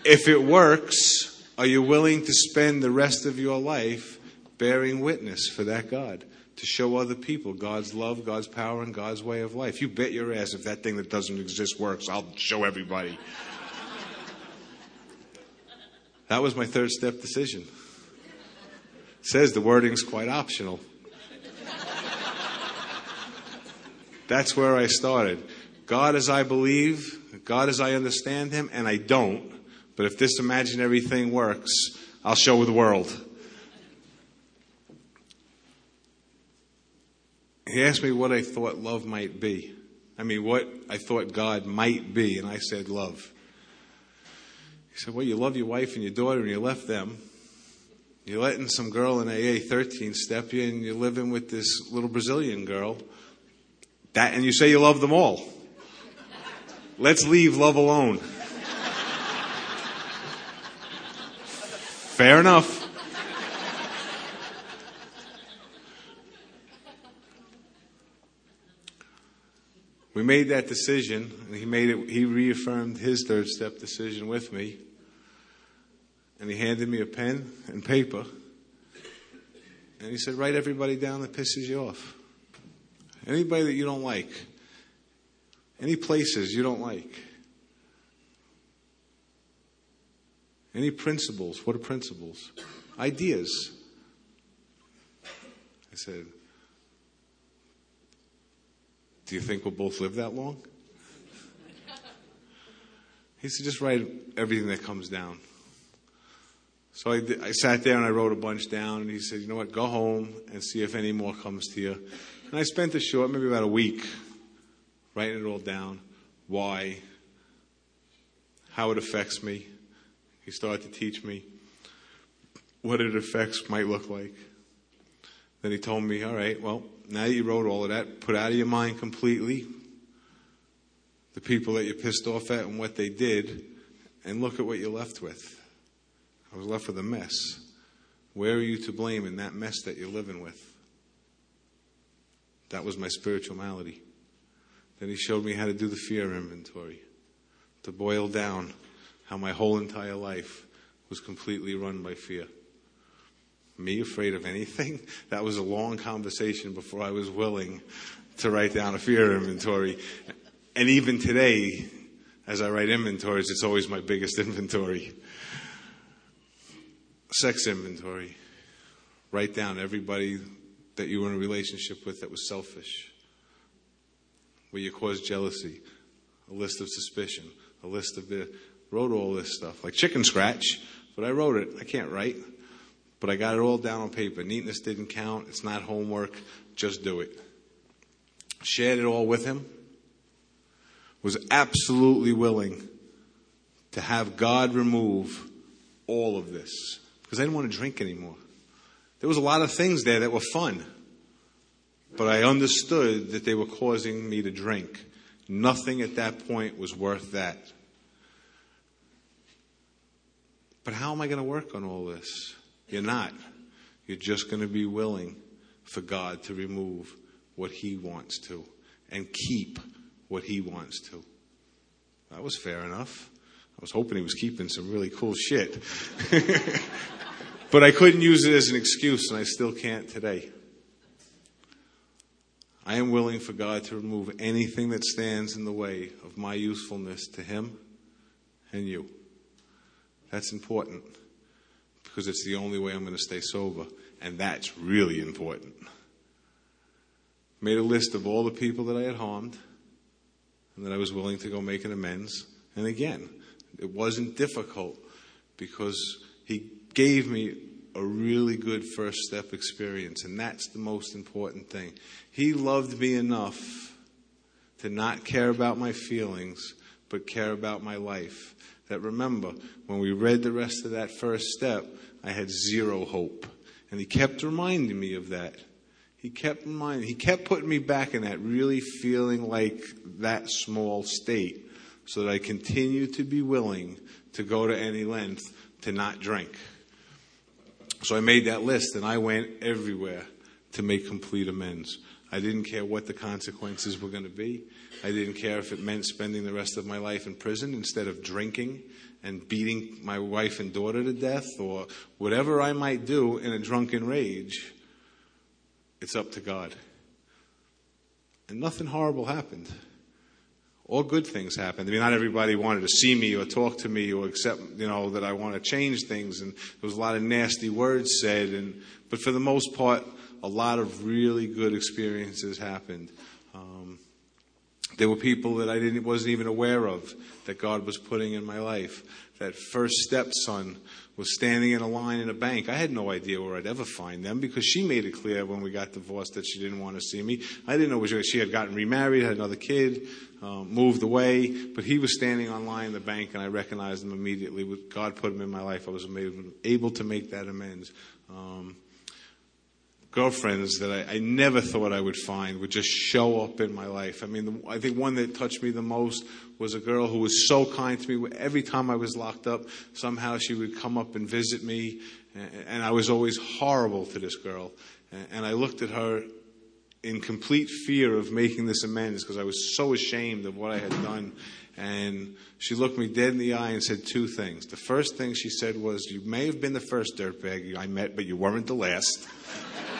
If it works, are you willing to spend the rest of your life bearing witness for that God? To show other people God's love, God's power, and God's way of life. You bet your ass if that thing that doesn't exist works, I'll show everybody. That was my third step decision. Says the wording's quite optional. That's where I started. God as I believe, God as I understand Him, and I don't. But if this imaginary thing works, I'll show the world. He asked me what I thought love might be. I mean, what I thought God might be, and I said love. He said, Well, you love your wife and your daughter and you left them. You're letting some girl in AA 13 step you and you're living with this little Brazilian girl. That, and you say you love them all. Let's leave love alone. [laughs] Fair enough. We made that decision, and he made it. He reaffirmed his third step decision with me, and he handed me a pen and paper, and he said, "Write everybody down that pisses you off. Anybody that you don't like. Any places you don't like. Any principles. What are principles? Ideas." I said, do you think we'll both live that long? He said, just write everything that comes down. So I, I, sat there and I wrote a bunch down, and he said, you know what, go home and see if any more comes to you. And I spent a short, maybe about a week, writing it all down. Why? How it affects me. He started to teach me what it affects might look like. Then he told me, all right, well, now you wrote all of that, put out of your mind completely the people that you pissed off at and what they did, and look at what you're left with. I was left with a mess. Where are you to blame in that mess that you're living with? That was my spiritual malady. Then he showed me how to do the fear inventory, to boil down how my whole entire life was completely run by fear. Me afraid of anything? [laughs] That was a long conversation before I was willing to write down a fear inventory. And even today, as I write inventories, it's always my biggest [laughs] inventory. Sex inventory. Write down everybody that you were in a relationship with that was selfish, where you caused jealousy, a list of suspicion, a list of the, wrote all this stuff, like chicken scratch, but I wrote it. I can't write, but I got it all down on paper. Neatness didn't count. It's not homework. Just do it. Shared it all with him. Was absolutely willing to have God remove all of this because I didn't want to drink anymore. There was a lot of things there that were fun, but I understood that they were causing me to drink. Nothing at that point was worth that. But how am I going to work on all this? You're not. You're just going to be willing for God to remove what He wants to and keep what He wants to. That was fair enough. I was hoping He was keeping some really cool shit. [laughs] but I couldn't use it as an excuse, and I still can't today. I am willing for God to remove anything that stands in the way of my usefulness to Him and you. That's important because it's the only way I'm going to stay sober. And that's really important. Made a list of all the people that I had harmed and that I was willing to go make an amends. And again, it wasn't difficult because He gave me a really good first step experience, and that's the most important thing. He loved me enough to not care about my feelings, but care about my life. That remember, when we read the rest of that first step, I had zero hope. And he kept reminding me of that. He kept reminding, he kept putting me back in that really feeling like that small state so that I continue to be willing to go to any length to not drink. So I made that list and I went everywhere to make complete amends. I didn't care what the consequences were going to be. I didn't care if it meant spending the rest of my life in prison instead of drinking and beating my wife and daughter to death or whatever I might do in a drunken rage. It's up to God. And nothing horrible happened all good things happened. I mean, not everybody wanted to see me or talk to me or accept, you know, that I want to change things. And there was a lot of nasty words said. And, but for the most part, a lot of really good experiences happened. Um, there were people that I didn't, wasn't even aware of that God was putting in my life. That first stepson was standing in a line in a bank. I had no idea where I'd ever find them because she made it clear when we got divorced that she didn't want to see me. I didn't know she had gotten remarried, had another kid, um, moved away, but he was standing on line in the bank and I recognized him immediately. God put him in my life. I was able to make that amends. Um, girlfriends that I, I, never thought I would find would just show up in my life. I mean, the, I think one that touched me the most was a girl who was so kind to me. Every time I was locked up, somehow she would come up and visit me, and, and I was always horrible to this girl. And, and I looked at her in complete fear of making this amends because I was so ashamed of what I had done. And she looked me dead in the eye and said two things. The first thing she said was, You may have been the first dirtbag I met, but you weren't the last. [laughs]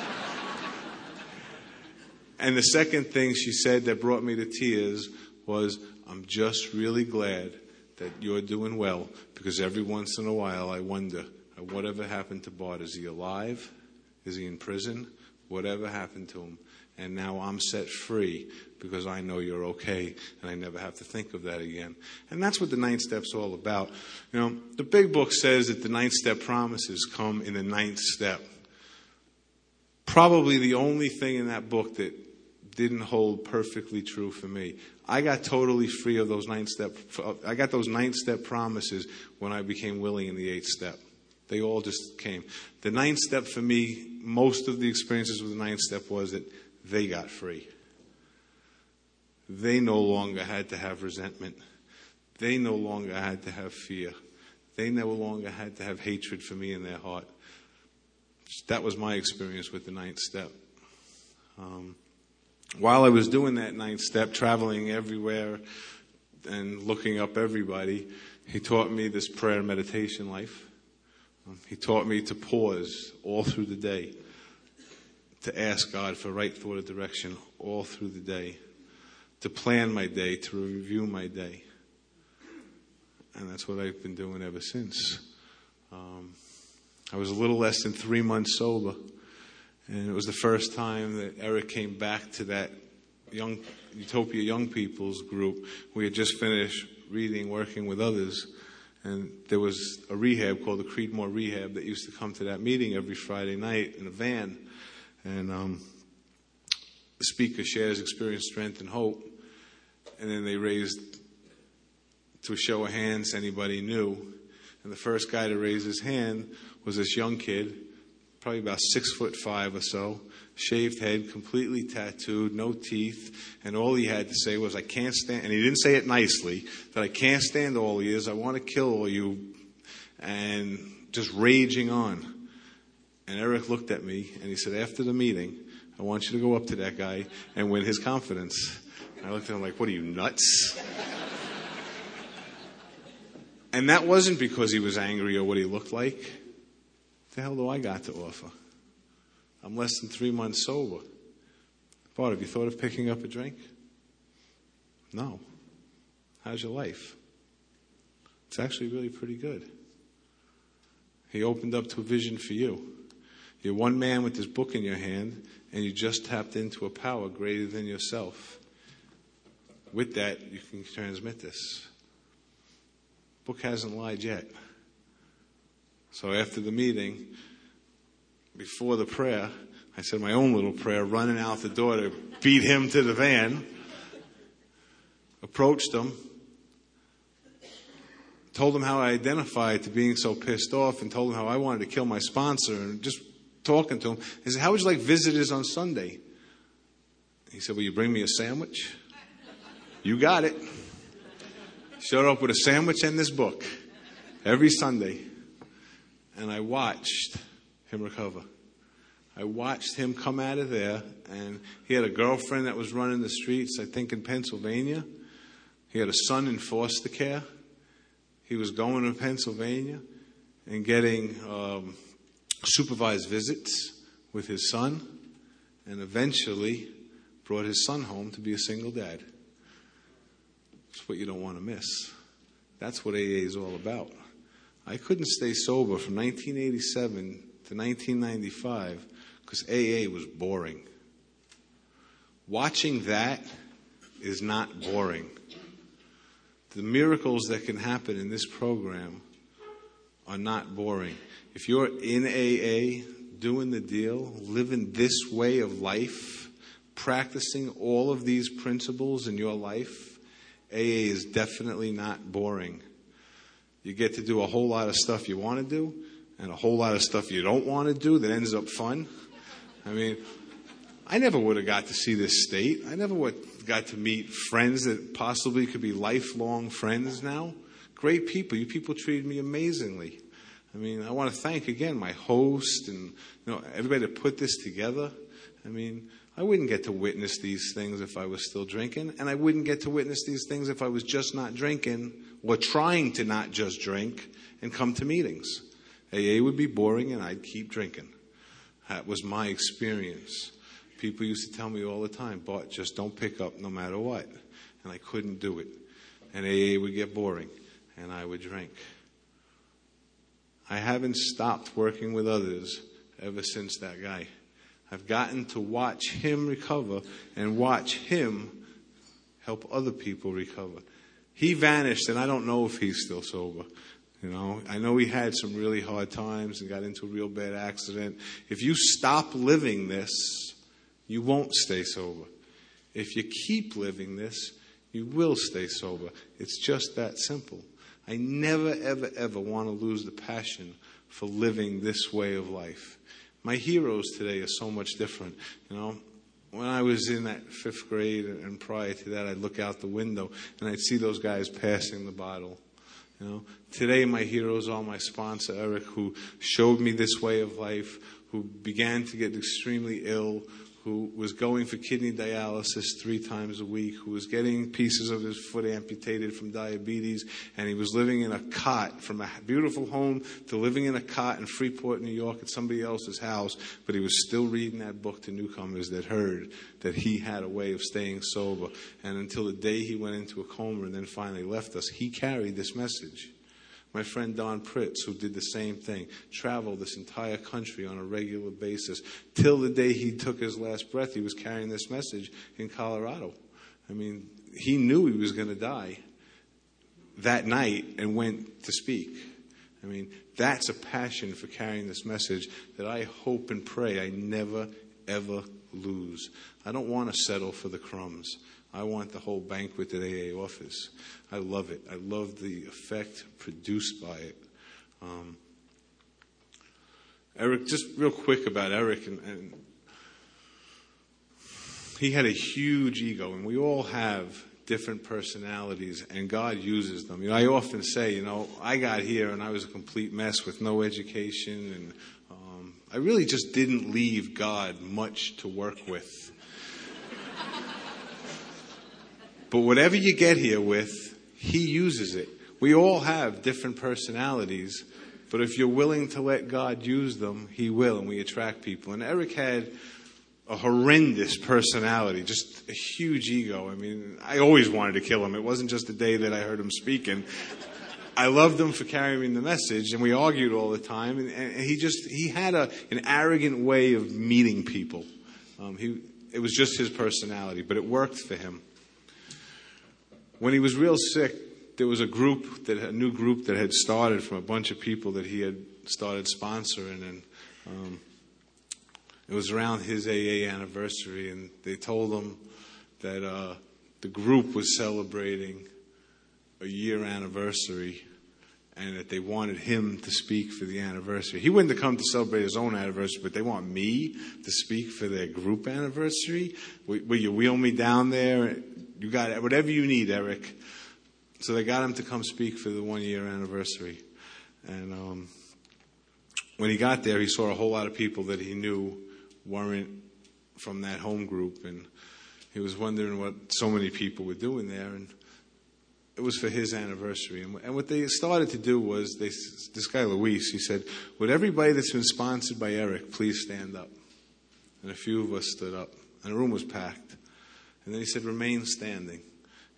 And the second thing she said that brought me to tears was, I'm just really glad that you're doing well because every once in a while I wonder, uh, whatever happened to Bart? Is he alive? Is he in prison? Whatever happened to him? And now I'm set free because I know you're okay and I never have to think of that again. And that's what the ninth step's all about. You know, the big book says that the ninth step promises come in the ninth step. Probably the only thing in that book that didn't hold perfectly true for me. I got totally free of those nine step, I got those nine step promises when I became willing in the eighth step. They all just came. The ninth step for me, most of the experiences with the ninth step was that they got free. They no longer had to have resentment. They no longer had to have fear. They no longer had to have hatred for me in their heart. That was my experience with the ninth step. Um, while I was doing that ninth step, traveling everywhere and looking up everybody, he taught me this prayer and meditation life. He taught me to pause all through the day, to ask God for right thought of direction all through the day, to plan my day, to review my day. and that's what I've been doing ever since. Um, I was a little less than three months sober, and it was the first time that Eric came back to that young Utopia Young People's group. We had just finished reading, working with others, and there was a rehab called the Creedmoor Rehab that used to come to that meeting every Friday night in a van, and um, the speaker shares experience, strength, and hope, and then they raised to a show of hands anybody knew. And the first guy to raise his hand was this young kid, probably about six foot five or so, shaved head, completely tattooed, no teeth, and all he had to say was, I can't stand, and he didn't say it nicely, that I can't stand all years, I want to kill all you, and just raging on. And Eric looked at me and he said, After the meeting, I want you to go up to that guy and win his confidence. And I looked at him like, What are you, nuts? And that wasn't because he was angry or what he looked like. The hell do I got to offer? I'm less than three months sober. Bart, have you thought of picking up a drink? No. How's your life? It's actually really pretty good. He opened up to a vision for you. You're one man with this book in your hand, and you just tapped into a power greater than yourself. With that, you can transmit this. Book hasn't lied yet. So after the meeting, before the prayer, I said my own little prayer, running out the door to beat him to the van. Approached him, told him how I identified to being so pissed off, and told him how I wanted to kill my sponsor, and just talking to him. He said, How would you like visitors on Sunday? He said, Will you bring me a sandwich? You got it. Showed up with a sandwich and this book every Sunday. And I watched him recover. I watched him come out of there, and he had a girlfriend that was running the streets, I think in Pennsylvania. He had a son in foster care. He was going to Pennsylvania and getting um, supervised visits with his son, and eventually brought his son home to be a single dad. It's what you don't want to miss. That's what AA is all about. I couldn't stay sober from 1987 to 1995 because AA was boring. Watching that is not boring. The miracles that can happen in this program are not boring. If you're in AA, doing the deal, living this way of life, practicing all of these principles in your life, AA is definitely not boring. You get to do a whole lot of stuff you want to do and a whole lot of stuff you don't want to do that ends up fun. I mean, I never would have got to see this state. I never would got to meet friends that possibly could be lifelong friends now. Great people. You people treated me amazingly. I mean, I want to thank again my host and you know everybody that put this together. I mean, I wouldn't get to witness these things if I was still drinking, and I wouldn't get to witness these things if I was just not drinking or trying to not just drink and come to meetings. AA would be boring, and I'd keep drinking. That was my experience. People used to tell me all the time, but just don't pick up no matter what. And I couldn't do it. And AA would get boring, and I would drink. I haven't stopped working with others ever since that guy. I've gotten to watch him recover and watch him help other people recover. He vanished, and I don't know if he's still sober. You know, I know he had some really hard times and got into a real bad accident. If you stop living this, you won't stay sober. If you keep living this, you will stay sober. It's just that simple. I never, ever, ever want to lose the passion for living this way of life my heroes today are so much different. You know, when I was in that fifth grade and prior to that, I'd look out the window and I'd see those guys passing the bottle. You know, today my heroes are my sponsor Eric, who showed me this way of life, who began to get extremely ill, who was going for kidney dialysis three times a week, who was getting pieces of his foot amputated from diabetes, and he was living in a cot from a beautiful home to living in a cot in Freeport, New York at somebody else's house, but he was still reading that book to newcomers that heard that he had a way of staying sober. And until the day he went into a coma and then finally left us, he carried this message. My friend Don Pritts, who did the same thing, traveled this entire country on a regular basis. Till the day he took his last breath, he was carrying this message in Colorado. I mean, he knew he was going to die that night and went to speak. I mean, that's a passion for carrying this message that I hope and pray I never, ever lose. I don't want to settle for the crumbs. I want the whole banquet that AA offers. I love it. I love the effect produced by it. Um, Eric, just real quick about Eric, and, and he had a huge ego, and we all have different personalities, and God uses them. You know, I often say, you know, I got here and I was a complete mess with no education, and um, I really just didn't leave God much to work with. But whatever you get here with, He uses it. We all have different personalities, but if you're willing to let God use them, He will, and we attract people. And Eric had a horrendous personality, just a huge ego. I mean, I always wanted to kill him. It wasn't just the day that I heard him speaking. I loved him for carrying the message, and we argued all the time. And, and he just he had a an arrogant way of meeting people. Um, he it was just his personality, but it worked for him. When he was real sick, there was a group that a new group that had started from a bunch of people that he had started sponsoring, and um, it was around his AA anniversary, and they told him that uh, the group was celebrating a year anniversary and that they wanted him to speak for the anniversary. He wouldn't have come to celebrate his own anniversary, but they want me to speak for their group anniversary. Will, will you wheel me down there? You got it. whatever you need, Eric. So they got him to come speak for the one year anniversary. And um, when he got there, he saw a whole lot of people that he knew weren't from that home group, and he was wondering what so many people were doing there, and it was for his anniversary. And, what they started to do was, they, this guy Luis, he said, "Would everybody that's been sponsored by Eric please stand up?" And a few of us stood up, and the room was packed. And then he said, "Remain standing."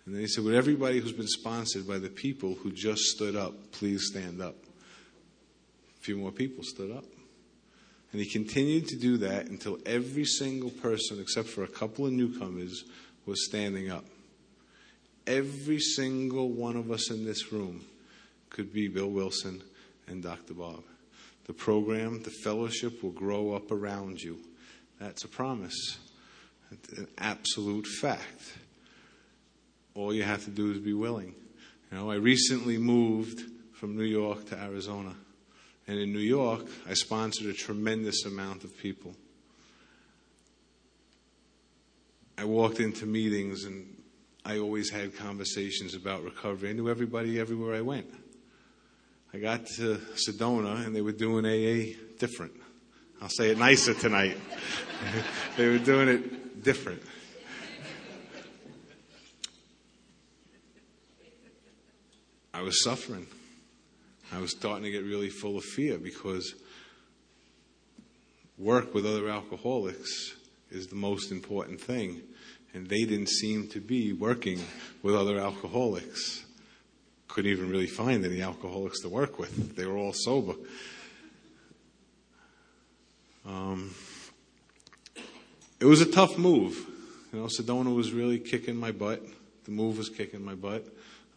And then he said, "Would everybody who's been sponsored by the people who just stood up please stand up?" A few more people stood up. And he continued to do that until every single person, except for a couple of newcomers, was standing up. Every single one of us in this room could be Bill Wilson and Dr. Bob. The program, the fellowship will grow up around you. That's a promise, an absolute fact. All you have to do is be willing. You know, I recently moved from New York to Arizona. And in New York, I sponsored a tremendous amount of people. I walked into meetings and I always had conversations about recovery. I knew everybody everywhere I went. I got to Sedona and they were doing AA different. I'll say it nicer tonight. [laughs] they were doing it different. I was suffering. I was starting to get really full of fear because work with other alcoholics is the most important thing. And they didn't seem to be working with other alcoholics. Couldn't even really find any alcoholics to work with. They were all sober. Um, it was a tough move. You know, Sedona was really kicking my butt. The move was kicking my butt.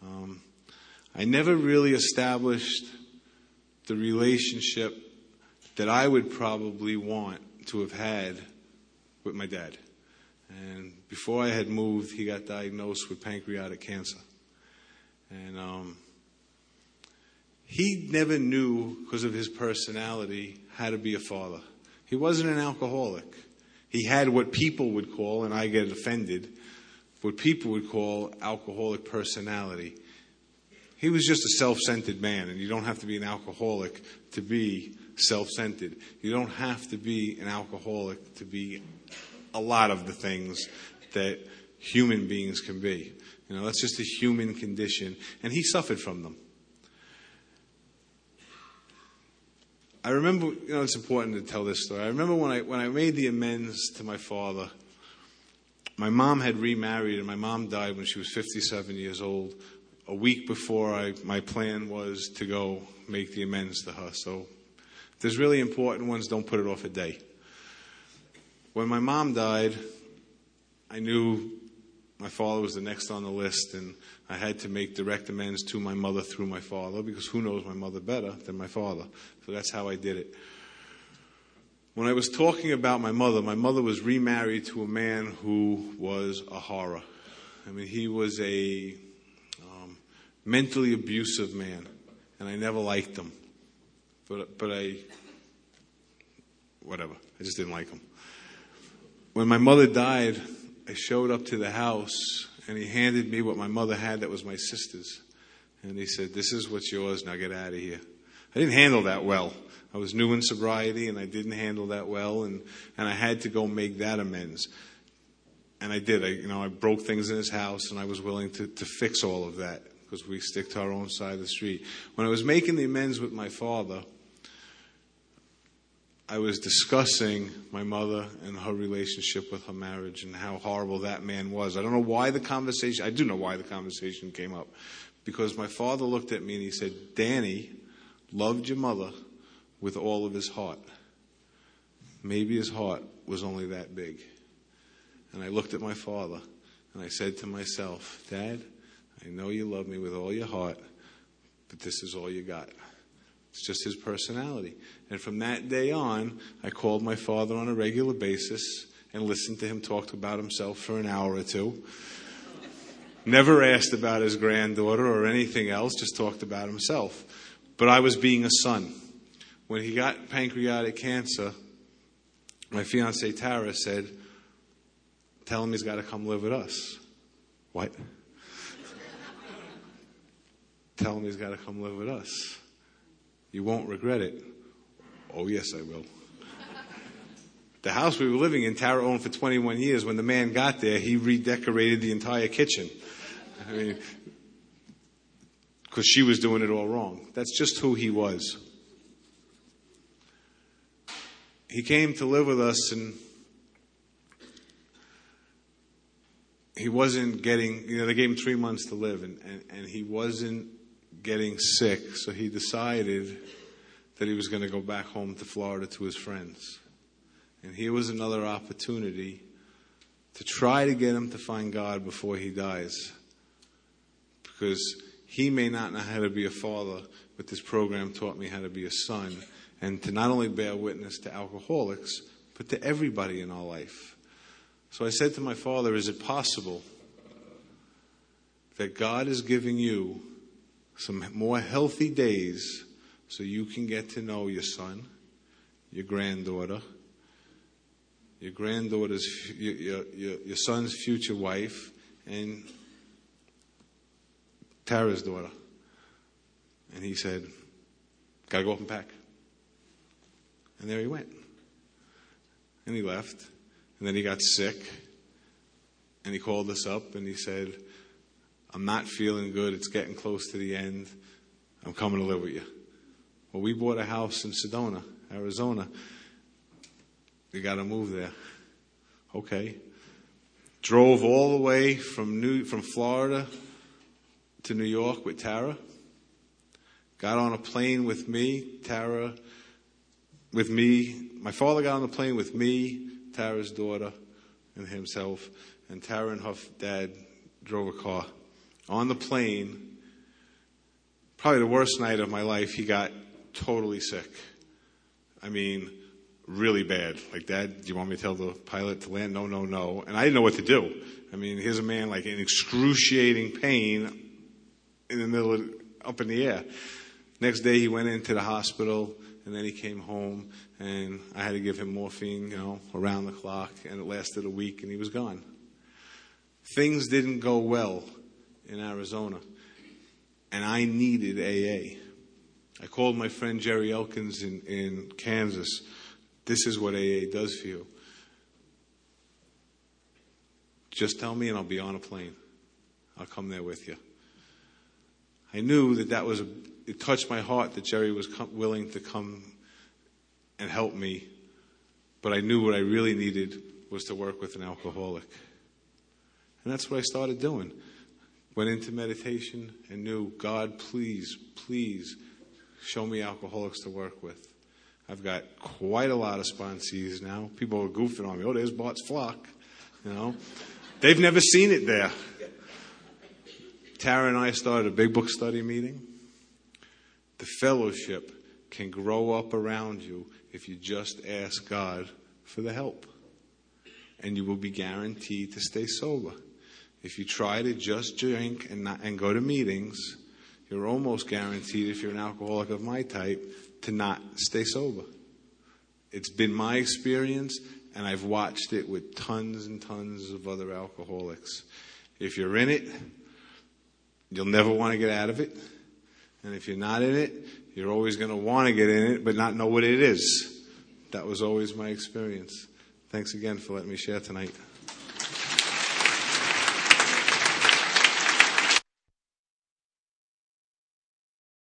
Um, I never really established the relationship that I would probably want to have had with my dad. And before I had moved, he got diagnosed with pancreatic cancer. And um, he never knew, because of his personality, how to be a father. He wasn't an alcoholic. He had what people would call, and I get offended, what people would call alcoholic personality. He was just a self centered man, and you don't have to be an alcoholic to be self centered. You don't have to be an alcoholic to be a lot of the things that human beings can be. You know, that's just a human condition, and he suffered from them. I remember, you know, it's important to tell this story. I remember when I when I made the amends to my father. My mom had remarried, and my mom died when she was 57 years old. A week before I, my plan was to go make the amends to her. So, there's really important ones, don't put it off a day. When my mom died, I knew my father was the next on the list, and I had to make direct amends to my mother through my father because who knows my mother better than my father? So that's how I did it. When I was talking about my mother, my mother was remarried to a man who was a horror. I mean, he was a um, mentally abusive man, and I never liked him. But, but I, whatever, I just didn't like him. When my mother died, I showed up to the house and he handed me what my mother had that was my sister's. And he said, This is what's yours, now get out of here. I didn't handle that well. I was new in sobriety and I didn't handle that well and, and I had to go make that amends. And I did. I, you know, I broke things in his house and I was willing to, to fix all of that because we stick to our own side of the street. When I was making the amends with my father, I was discussing my mother and her relationship with her marriage and how horrible that man was. I don't know why the conversation, I do know why the conversation came up. Because my father looked at me and he said, Danny loved your mother with all of his heart. Maybe his heart was only that big. And I looked at my father and I said to myself, Dad, I know you love me with all your heart, but this is all you got. It's just his personality. And from that day on, I called my father on a regular basis and listened to him talk about himself for an hour or two. Never asked about his granddaughter or anything else, just talked about himself. But I was being a son. When he got pancreatic cancer, my fiancee Tara said, Tell him he's got to come live with us. What? [laughs] Tell him he's got to come live with us. You won't regret it. Oh, yes, I will. The house we were living in, Tara owned for 21 years. When the man got there, he redecorated the entire kitchen. I mean, because she was doing it all wrong. That's just who he was. He came to live with us and he wasn't getting, you know, they gave him three months to live and, and, and he wasn't getting sick, so he decided that he was going to go back home to Florida to his friends. And here was another opportunity to try to get him to find God before he dies. Because he may not know how to be a father, but this program taught me how to be a son and to not only bear witness to alcoholics, but to everybody in our life. So I said to my father, Is it possible that God is giving you some more healthy days so you can get to know your son, your granddaughter, your granddaughter's, your, your, your son's future wife, and Tara's daughter. And he said, Gotta go up and pack. And there he went. And he left. And then he got sick. And he called us up and he said, I'm not feeling good. It's getting close to the end. I'm coming to live with you. Well, we bought a house in Sedona, Arizona. We got to move there. Okay. Drove all the way from New, from Florida to New York with Tara. Got on a plane with me, Tara, with me. My father got on the plane with me, Tara's daughter, and himself. And Tara and her dad drove a car on the plane, probably the worst night of my life, he got totally sick. I mean, really bad. Like, Dad, do you want me to tell the pilot to land? No, no, no. And I didn't know what to do. I mean, here's a man like in excruciating pain in the middle of, up in the air. Next day he went into the hospital and then he came home and I had to give him morphine, you know, around the clock and it lasted a week and he was gone. Things didn't go well in Arizona, and I needed AA. I called my friend Jerry Elkins in, in Kansas. This is what AA does for you. Just tell me and I'll be on a plane. I'll come there with you. I knew that that was a, it touched my heart that Jerry was com- willing to come and help me, but I knew what I really needed was to work with an alcoholic. And that's what I started doing. Went into meditation and knew, God, please, please show me alcoholics to work with. I've got quite a lot of sponsees now. People are goofing on me. Oh, there's Bart's flock. You know, they've never seen it there. Tara and I started a big book study meeting. The fellowship can grow up around you if you just ask God for the help. And you will be guaranteed to stay sober. If you try to just drink and, not, and go to meetings, you're almost guaranteed, if you're an alcoholic of my type, to not stay sober. It's been my experience, and I've watched it with tons and tons of other alcoholics. If you're in it, you'll never want to get out of it. And if you're not in it, you're always going to want to get in it, but not know what it is. That was always my experience. Thanks again for letting me share tonight.